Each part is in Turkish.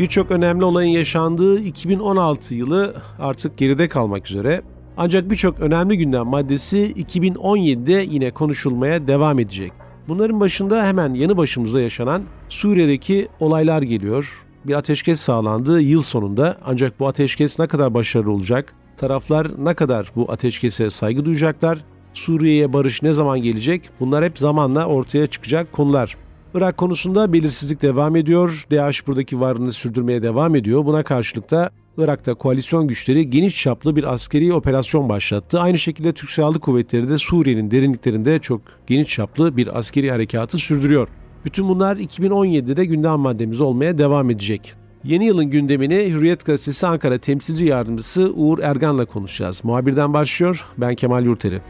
Birçok önemli olayın yaşandığı 2016 yılı artık geride kalmak üzere. Ancak birçok önemli gündem maddesi 2017'de yine konuşulmaya devam edecek. Bunların başında hemen yanı başımıza yaşanan Suriye'deki olaylar geliyor. Bir ateşkes sağlandı yıl sonunda ancak bu ateşkes ne kadar başarılı olacak? Taraflar ne kadar bu ateşkese saygı duyacaklar? Suriye'ye barış ne zaman gelecek? Bunlar hep zamanla ortaya çıkacak konular. Irak konusunda belirsizlik devam ediyor. DAEŞ buradaki varlığını sürdürmeye devam ediyor. Buna karşılık da Irak'ta koalisyon güçleri geniş çaplı bir askeri operasyon başlattı. Aynı şekilde Türk Silahlı Kuvvetleri de Suriye'nin derinliklerinde çok geniş çaplı bir askeri harekatı sürdürüyor. Bütün bunlar 2017'de gündem maddemiz olmaya devam edecek. Yeni yılın gündemini Hürriyet Gazetesi Ankara Temsilci Yardımcısı Uğur Ergan'la konuşacağız. Muhabirden başlıyor. Ben Kemal Yurteri.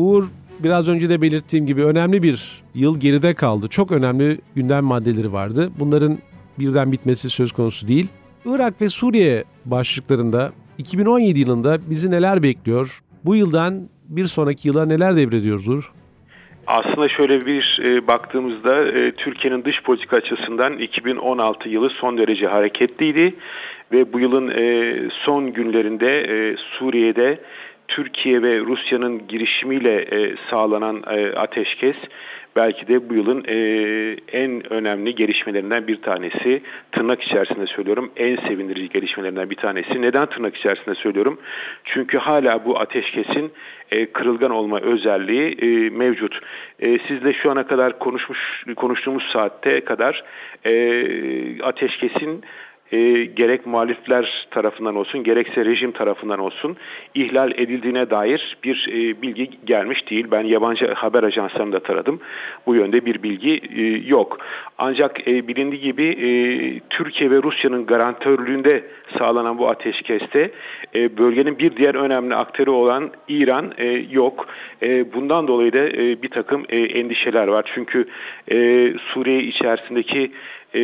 Uğur biraz önce de belirttiğim gibi önemli bir yıl geride kaldı. Çok önemli gündem maddeleri vardı. Bunların birden bitmesi söz konusu değil. Irak ve Suriye başlıklarında 2017 yılında bizi neler bekliyor? Bu yıldan bir sonraki yıla neler devrediyoruz Uğur? Aslında şöyle bir e, baktığımızda e, Türkiye'nin dış politika açısından 2016 yılı son derece hareketliydi ve bu yılın e, son günlerinde e, Suriye'de Türkiye ve Rusya'nın girişimiyle e, sağlanan e, ateşkes belki de bu yılın e, en önemli gelişmelerinden bir tanesi. Tırnak içerisinde söylüyorum en sevindirici gelişmelerinden bir tanesi. Neden tırnak içerisinde söylüyorum? Çünkü hala bu ateşkesin e, kırılgan olma özelliği e, mevcut. E, sizle şu ana kadar konuşmuş konuştuğumuz saatte kadar e, ateşkesin e, gerek muhalifler tarafından olsun gerekse rejim tarafından olsun ihlal edildiğine dair bir e, bilgi gelmiş değil. Ben yabancı haber ajanslarını da taradım. Bu yönde bir bilgi e, yok. Ancak e, bilindiği gibi e, Türkiye ve Rusya'nın garantörlüğünde sağlanan bu ateşkeste e, bölgenin bir diğer önemli aktörü olan İran e, yok. E, bundan dolayı da e, bir takım e, endişeler var. Çünkü e, Suriye içerisindeki e,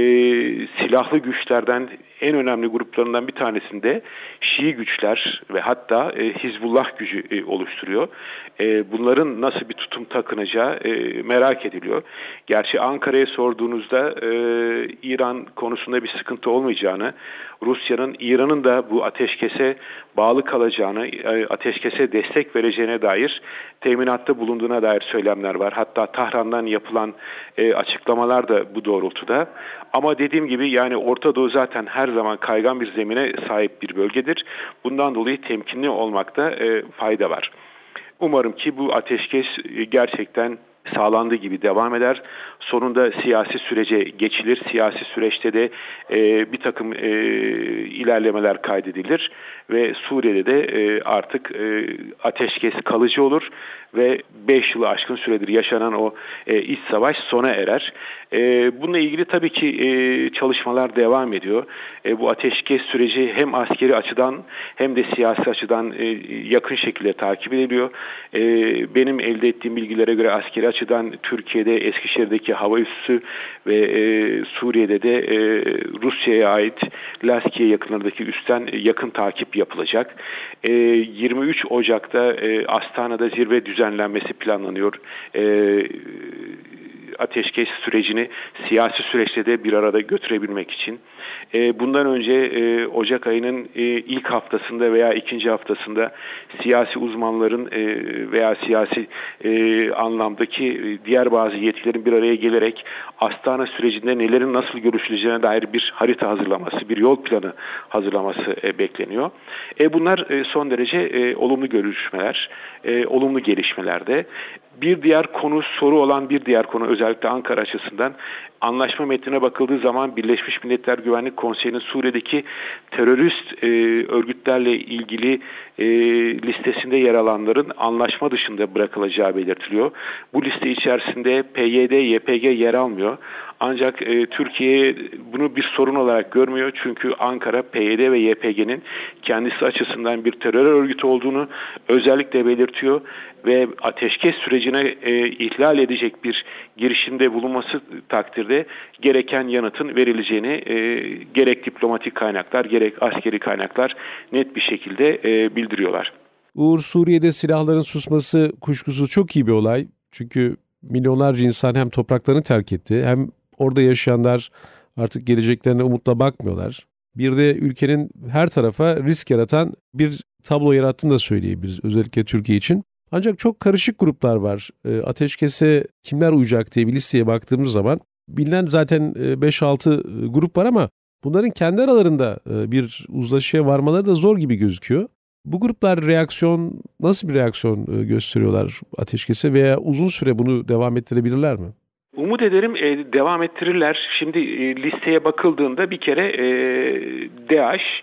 silahlı güçlerden en önemli gruplarından bir tanesinde Şii güçler ve hatta e, Hizbullah gücü e, oluşturuyor. E, bunların nasıl bir tutum takınacağı e, merak ediliyor. Gerçi Ankara'ya sorduğunuzda e, İran konusunda bir sıkıntı olmayacağını, Rusya'nın İran'ın da bu ateşkese bağlı kalacağını, e, ateşkese destek vereceğine dair teminatta bulunduğuna dair söylemler var. Hatta Tahran'dan yapılan e, açıklamalar da bu doğrultuda. Ama dediğim gibi yani Orta Doğu zaten her zaman kaygan bir zemine sahip bir bölgedir. Bundan dolayı temkinli olmakta e, fayda var. Umarım ki bu ateşkes e, gerçekten sağlandığı gibi devam eder. Sonunda siyasi sürece geçilir. Siyasi süreçte de e, bir takım e, ilerlemeler kaydedilir ve Suriye'de de e, artık e, ateşkes kalıcı olur ve 5 yılı aşkın süredir yaşanan o e, iç savaş sona erer. E, bununla ilgili tabii ki e, çalışmalar devam ediyor. E, bu ateşkes süreci hem askeri açıdan hem de siyasi açıdan e, yakın şekilde takip ediliyor. E, benim elde ettiğim bilgilere göre askeri açıdan Türkiye'de Eskişehir'deki hava üssü ve e, Suriye'de de e, Rusya'ya ait Laskiye yakınlarındaki üstten yakın takip yapılacak. E, 23 Ocak'ta e, Astana'da zirve düzenlenmesi planlanıyor. E, ateşkes sürecini siyasi süreçte de bir arada götürebilmek için. E, bundan önce e, Ocak ayının e, ilk haftasında veya ikinci haftasında siyasi uzmanların e, veya siyasi e, anlamdaki diğer bazı yetkilerin bir araya gelerek Astana sürecinde nelerin nasıl görüşüleceğine dair bir harita hazırlaması, bir yol planı hazırlaması e, bekleniyor. E, bunlar e, son derece e, olumlu görüşmeler, e, olumlu gelişmelerde. Bir diğer konu soru olan bir diğer konu özel özellikle Ankara açısından anlaşma metnine bakıldığı zaman Birleşmiş Milletler Güvenlik Konseyi'nin Suriye'deki terörist e, örgütlerle ilgili e, listesinde yer alanların anlaşma dışında bırakılacağı belirtiliyor. Bu liste içerisinde PYD, YPG yer almıyor. Ancak e, Türkiye bunu bir sorun olarak görmüyor. Çünkü Ankara, PYD ve YPG'nin kendisi açısından bir terör örgütü olduğunu özellikle belirtiyor ve ateşkes sürecine e, ihlal edecek bir girişimde bulunması takdirde gereken yanıtın verileceğini e, gerek diplomatik kaynaklar gerek askeri kaynaklar net bir şekilde e, bildiriyorlar. Uğur Suriye'de silahların susması kuşkusuz çok iyi bir olay. Çünkü milyonlarca insan hem topraklarını terk etti hem orada yaşayanlar artık geleceklerine umutla bakmıyorlar. Bir de ülkenin her tarafa risk yaratan bir tablo yarattığını da söyleyebiliriz özellikle Türkiye için. Ancak çok karışık gruplar var. E, ateşkese kimler uyacak diye bir listeye baktığımız zaman bilinen zaten 5-6 e, grup var ama bunların kendi aralarında e, bir uzlaşıya varmaları da zor gibi gözüküyor. Bu gruplar reaksiyon nasıl bir reaksiyon gösteriyorlar ateşkese veya uzun süre bunu devam ettirebilirler mi? Umut ederim e, devam ettirirler. Şimdi e, listeye bakıldığında bir kere e, DAEŞ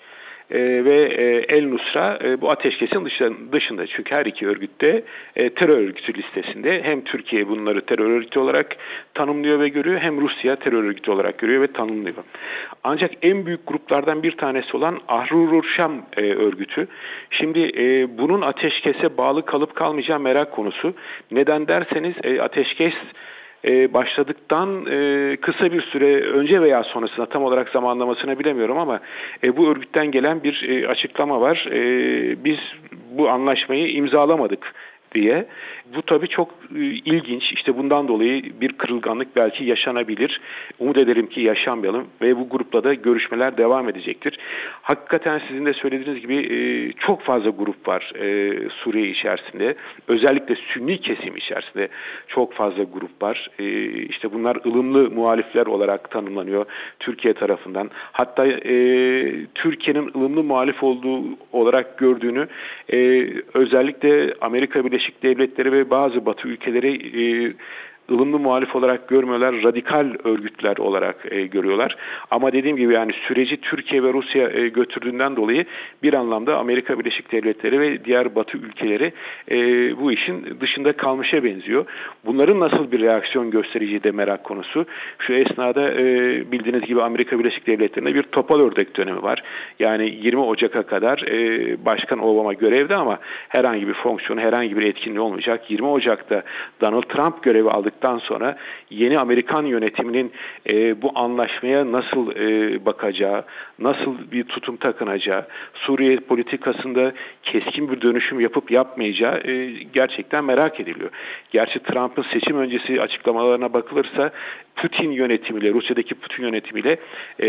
e, ve e, El Nusra e, bu ateşkesin dışında. Çünkü her iki örgütte e, terör örgütü listesinde. Hem Türkiye bunları terör örgütü olarak tanımlıyor ve görüyor hem Rusya terör örgütü olarak görüyor ve tanımlıyor. Ancak en büyük gruplardan bir tanesi olan Ahrurur Şam e, örgütü. Şimdi bunun ateşkese bağlı kalıp kalmayacağı merak konusu. Neden derseniz ateşkes e, başladıktan e, kısa bir süre önce veya sonrasında tam olarak zamanlamasını bilemiyorum ama e, bu örgütten gelen bir açıklama var. Biz bu anlaşmayı imzalamadık diye. Bu tabii çok e, ilginç. İşte bundan dolayı bir kırılganlık belki yaşanabilir. Umut ederim ki yaşanmayalım ve bu grupla da görüşmeler devam edecektir. Hakikaten sizin de söylediğiniz gibi e, çok fazla grup var e, Suriye içerisinde. Özellikle Sünni kesim içerisinde çok fazla grup var. İşte bunlar ılımlı muhalifler olarak tanımlanıyor Türkiye tarafından. Hatta Türkiye'nin ılımlı muhalif olduğu olarak gördüğünü özellikle Amerika Birleşik Devletleri ve bazı Batı ülkeleri e, ılımlı muhalif olarak görmüyorlar, radikal örgütler olarak e, görüyorlar. Ama dediğim gibi yani süreci Türkiye ve Rusya e, götürdüğünden dolayı bir anlamda Amerika Birleşik Devletleri ve diğer Batı ülkeleri e, bu işin dışında kalmışa benziyor. Bunların nasıl bir reaksiyon göstereceği de merak konusu. Şu esnada e, bildiğiniz gibi Amerika Birleşik Devletleri'nde bir topal ördek dönemi var. Yani 20 Ocak'a kadar e, Başkan Obama görevde ama herhangi bir fonksiyon, herhangi bir etkinliği olmayacak. 20 Ocak'ta Donald Trump görevi aldık aldıktan sonra yeni Amerikan yönetiminin e, bu anlaşmaya nasıl e, bakacağı, nasıl bir tutum takınacağı, Suriye politikasında keskin bir dönüşüm yapıp yapmayacağı e, gerçekten merak ediliyor. Gerçi Trump'ın seçim öncesi açıklamalarına bakılırsa Putin yönetimiyle, Rusya'daki Putin yönetimiyle e,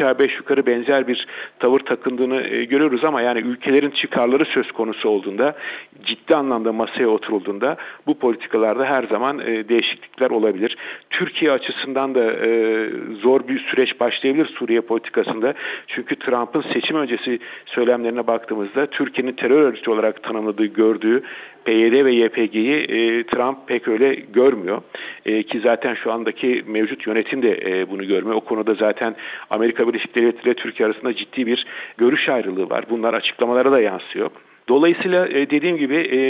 aşağı beş yukarı benzer bir tavır takındığını e, görüyoruz ama yani ülkelerin çıkarları söz konusu olduğunda, ciddi anlamda masaya oturulduğunda bu politikalarda her zaman e, değişiklikler olabilir. Türkiye açısından da e, zor bir süreç başlayabilir Suriye politikasında. Çünkü Trump'ın seçim öncesi söylemlerine baktığımızda Türkiye'nin terör örgütü olarak tanımladığı, gördüğü PYD ve YPG'yi e, Trump pek öyle görmüyor. E, ki zaten şu andaki mevcut yönetim de e, bunu görmüyor. O konuda zaten Amerika Birleşik Devletleri ile Türkiye arasında ciddi bir görüş ayrılığı var. Bunlar açıklamalara da yansıyor. Dolayısıyla e, dediğim gibi e,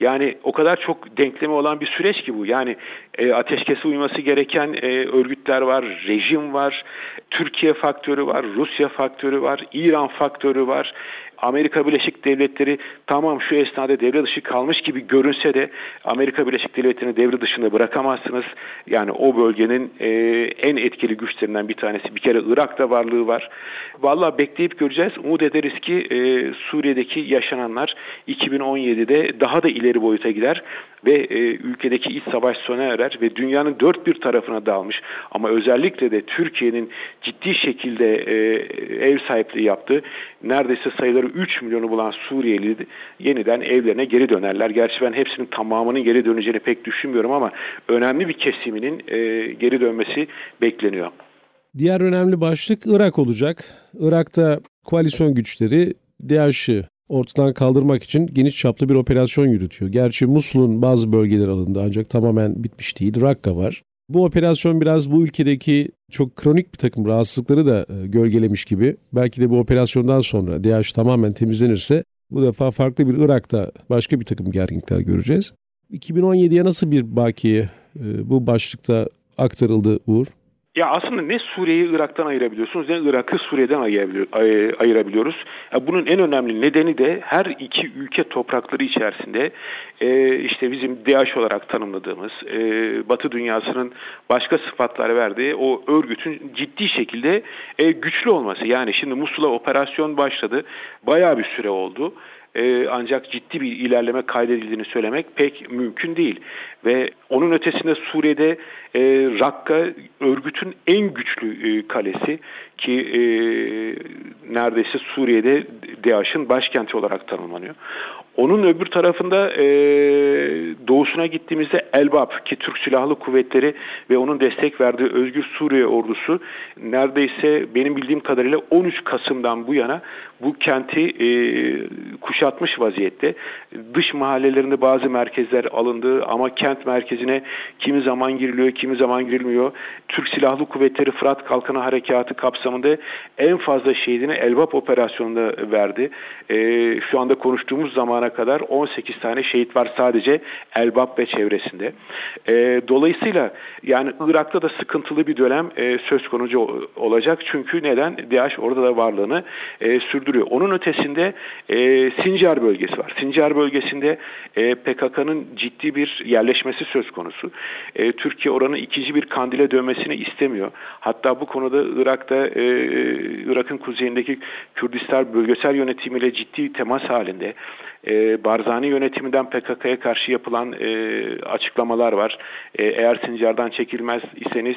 yani o kadar çok denklemi olan bir süreç ki bu. Yani e, ateşkese uyması gereken e, örgütler var, rejim var, Türkiye faktörü var, Rusya faktörü var, İran faktörü var. Amerika Birleşik Devletleri tamam şu esnada devre dışı kalmış gibi görünse de Amerika Birleşik Devletleri'ni devre dışında bırakamazsınız. Yani o bölgenin e, en etkili güçlerinden bir tanesi. Bir kere Irak'ta varlığı var. Vallahi bekleyip göreceğiz. Umut ederiz ki e, Suriye'deki yaşananlar 2017'de daha da ileri boyuta gider ve e, ülkedeki iç savaş sona erer ve dünyanın dört bir tarafına dağılmış ama özellikle de Türkiye'nin ciddi şekilde e, ev sahipliği yaptığı neredeyse sayıları 3 milyonu bulan Suriyeli yeniden evlerine geri dönerler. Gerçi ben hepsinin tamamının geri döneceğini pek düşünmüyorum ama önemli bir kesiminin e, geri dönmesi bekleniyor. Diğer önemli başlık Irak olacak. Irak'ta koalisyon güçleri DAEŞ'i ortadan kaldırmak için geniş çaplı bir operasyon yürütüyor. Gerçi Musul'un bazı bölgeleri alındı ancak tamamen bitmiş değil. Rakka var. Bu operasyon biraz bu ülkedeki çok kronik bir takım rahatsızlıkları da e, gölgelemiş gibi. Belki de bu operasyondan sonra DAEŞ tamamen temizlenirse bu defa farklı bir Irak'ta başka bir takım gerginlikler göreceğiz. 2017'ye nasıl bir bakiye e, bu başlıkta aktarıldı Uğur? Ya aslında ne Suriye'yi Irak'tan ayırabiliyorsunuz ne Irak'ı Suriye'den ayırabiliyoruz. Bunun en önemli nedeni de her iki ülke toprakları içerisinde e, işte bizim DAEŞ olarak tanımladığımız e, Batı dünyasının başka sıfatlar verdiği o örgütün ciddi şekilde e, güçlü olması. Yani şimdi Musul'a operasyon başladı. Bayağı bir süre oldu e, ancak ciddi bir ilerleme kaydedildiğini söylemek pek mümkün değil. Ve onun ötesinde Suriye'de e, Rakka örgütün en güçlü e, kalesi ki e, neredeyse Suriye'de DAEŞ'in başkenti olarak tanımlanıyor. Onun öbür tarafında e, doğusuna gittiğimizde Elbap ki Türk Silahlı Kuvvetleri ve onun destek verdiği Özgür Suriye ordusu neredeyse benim bildiğim kadarıyla 13 Kasım'dan bu yana bu kenti e, kuşatmış vaziyette. Dış mahallelerinde bazı merkezler alındı ama kent merkezine kimi zaman giriliyor, kimi zaman girilmiyor. Türk Silahlı Kuvvetleri Fırat Kalkanı Harekatı kapsamında en fazla şehidini Elbap operasyonunda verdi. E, şu anda konuştuğumuz zamana kadar 18 tane şehit var sadece Elbap ve çevresinde. E, dolayısıyla yani Irak'ta da sıkıntılı bir dönem e, söz konusu olacak. Çünkü neden? DAEŞ orada da varlığını e, sürdürüyor. Onun ötesinde e, Sincar bölgesi var. Sincar bölgesinde e, PKK'nın ciddi bir yerleşmesi söz konusu. E, Türkiye oranın ikinci bir kandile dönmesini istemiyor. Hatta bu konuda Irak'ta e, Irak'ın kuzeyindeki Kürdistan bölgesel yönetimiyle ciddi temas halinde e, Barzani yönetiminden PKK'ya karşı yapılan e, açıklamalar var. E, eğer Sincar'dan çekilmez iseniz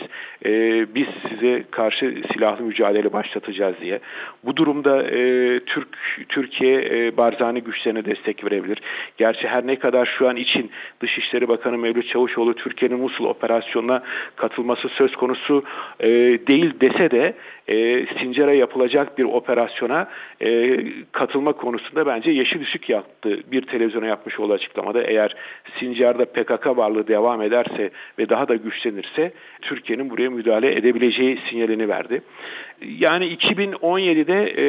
biz size karşı silahlı mücadele başlatacağız diye. Bu durumda Türk Türkiye Barzani güçlerine destek verebilir. Gerçi her ne kadar şu an için Dışişleri Bakanı Mevlüt Çavuşoğlu Türkiye'nin Musul operasyonuna katılması söz konusu değil dese de e, Sincar'a yapılacak bir operasyona e, katılma konusunda bence yeşil ışık yaktı bir televizyona yapmış olduğu açıklamada. Eğer Sincar'da PKK varlığı devam ederse ve daha da güçlenirse Türkiye'nin buraya müdahale edebileceği sinyalini verdi. Yani 2017'de e,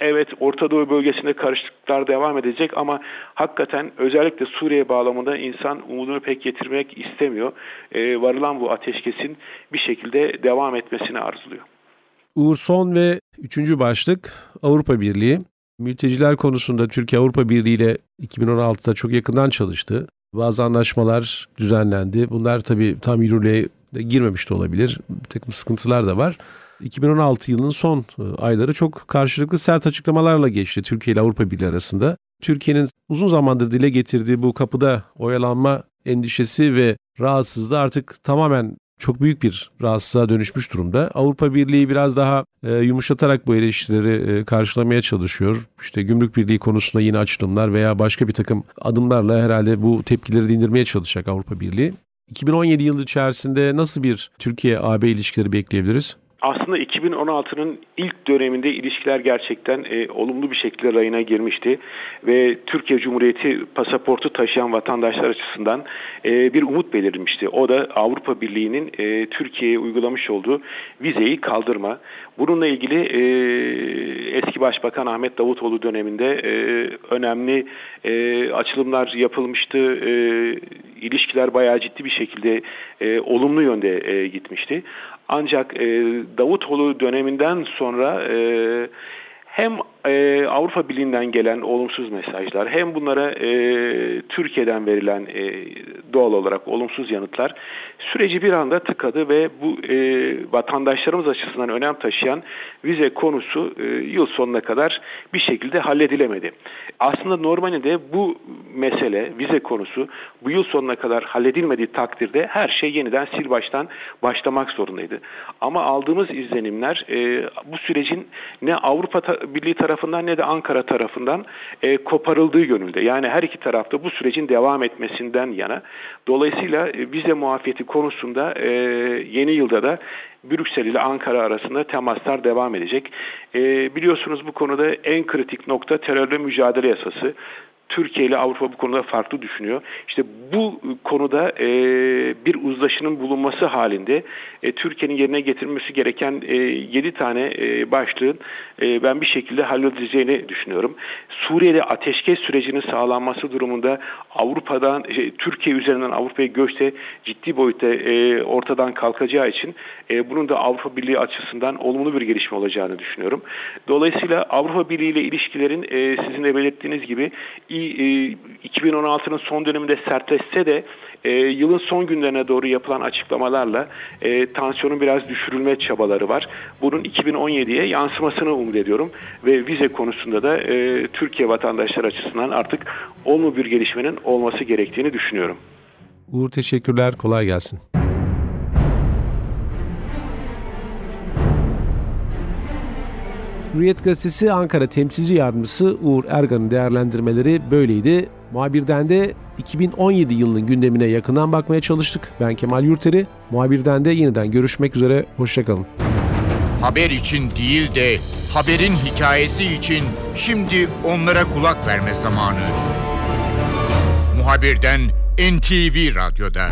evet Orta Doğu bölgesinde karışıklıklar devam edecek ama hakikaten özellikle Suriye bağlamında insan umudunu pek getirmek istemiyor. E, varılan bu ateşkesin bir şekilde devam etmesini arzuluyor. Uğur son ve üçüncü başlık Avrupa Birliği. Mülteciler konusunda Türkiye Avrupa Birliği ile 2016'da çok yakından çalıştı. Bazı anlaşmalar düzenlendi. Bunlar tabii tam yürürlüğe de girmemiş de olabilir. Bir takım sıkıntılar da var. 2016 yılının son e, ayları çok karşılıklı sert açıklamalarla geçti Türkiye ile Avrupa Birliği arasında. Türkiye'nin uzun zamandır dile getirdiği bu kapıda oyalanma endişesi ve rahatsızlığı artık tamamen çok büyük bir rahatsızlığa dönüşmüş durumda. Avrupa Birliği biraz daha e, yumuşatarak bu eleştirileri e, karşılamaya çalışıyor. İşte gümrük birliği konusunda yine açılımlar veya başka bir takım adımlarla herhalde bu tepkileri dindirmeye çalışacak Avrupa Birliği. 2017 yılı içerisinde nasıl bir Türkiye-AB ilişkileri bekleyebiliriz? Aslında 2016'nın ilk döneminde ilişkiler gerçekten e, olumlu bir şekilde rayına girmişti ve Türkiye Cumhuriyeti pasaportu taşıyan vatandaşlar açısından e, bir umut belirmişti. O da Avrupa Birliği'nin e, Türkiye'ye uygulamış olduğu vizeyi kaldırma. Bununla ilgili e, eski Başbakan Ahmet Davutoğlu döneminde e, önemli e, açılımlar yapılmıştı. E, ilişkiler bayağı ciddi bir şekilde e, olumlu yönde e, gitmişti. Ancak e, Davutoğlu döneminden sonra e, hem e, Avrupa Birliği'nden gelen olumsuz mesajlar hem bunlara e, Türkiye'den verilen e, doğal olarak olumsuz yanıtlar süreci bir anda tıkadı ve bu e, vatandaşlarımız açısından önem taşıyan vize konusu e, yıl sonuna kadar bir şekilde halledilemedi. Aslında normalde bu mesele vize konusu bu yıl sonuna kadar halledilmediği takdirde her şey yeniden sil baştan başlamak zorundaydı. Ama aldığımız izlenimler e, bu sürecin ne Avrupa Birliği tarafından tarafından ne de Ankara tarafından e, koparıldığı yönünde. Yani her iki tarafta bu sürecin devam etmesinden yana. Dolayısıyla e, vize muafiyeti konusunda e, yeni yılda da Brüksel ile Ankara arasında temaslar devam edecek. E, biliyorsunuz bu konuda en kritik nokta terörle mücadele yasası. Türkiye ile Avrupa bu konuda farklı düşünüyor. İşte bu konuda e, bir uzlaşının bulunması halinde e, Türkiye'nin yerine getirmesi gereken e, 7 tane e, başlığın e, ben bir şekilde halledileceğini düşünüyorum. Suriye'de ateşkes sürecinin sağlanması durumunda Avrupa'dan, e, Türkiye üzerinden Avrupa'ya göçte ciddi boyutta e, ortadan kalkacağı için e, bunun da Avrupa Birliği açısından olumlu bir gelişme olacağını düşünüyorum. Dolayısıyla Avrupa Birliği ile ilişkilerin e, sizin de belirttiğiniz gibi 2016'nın son döneminde sertleşse de e, yılın son günlerine doğru yapılan açıklamalarla e, tansiyonun biraz düşürülme çabaları var. Bunun 2017'ye yansımasını umut ediyorum ve vize konusunda da e, Türkiye vatandaşları açısından artık olumlu bir gelişmenin olması gerektiğini düşünüyorum. Uğur teşekkürler, kolay gelsin. Hürriyet Gazetesi Ankara Temsilci Yardımcısı Uğur Ergan'ın değerlendirmeleri böyleydi. Muhabirden de 2017 yılının gündemine yakından bakmaya çalıştık. Ben Kemal Yurteri. Muhabirden de yeniden görüşmek üzere. Hoşçakalın. Haber için değil de haberin hikayesi için şimdi onlara kulak verme zamanı. Muhabirden NTV Radyo'da.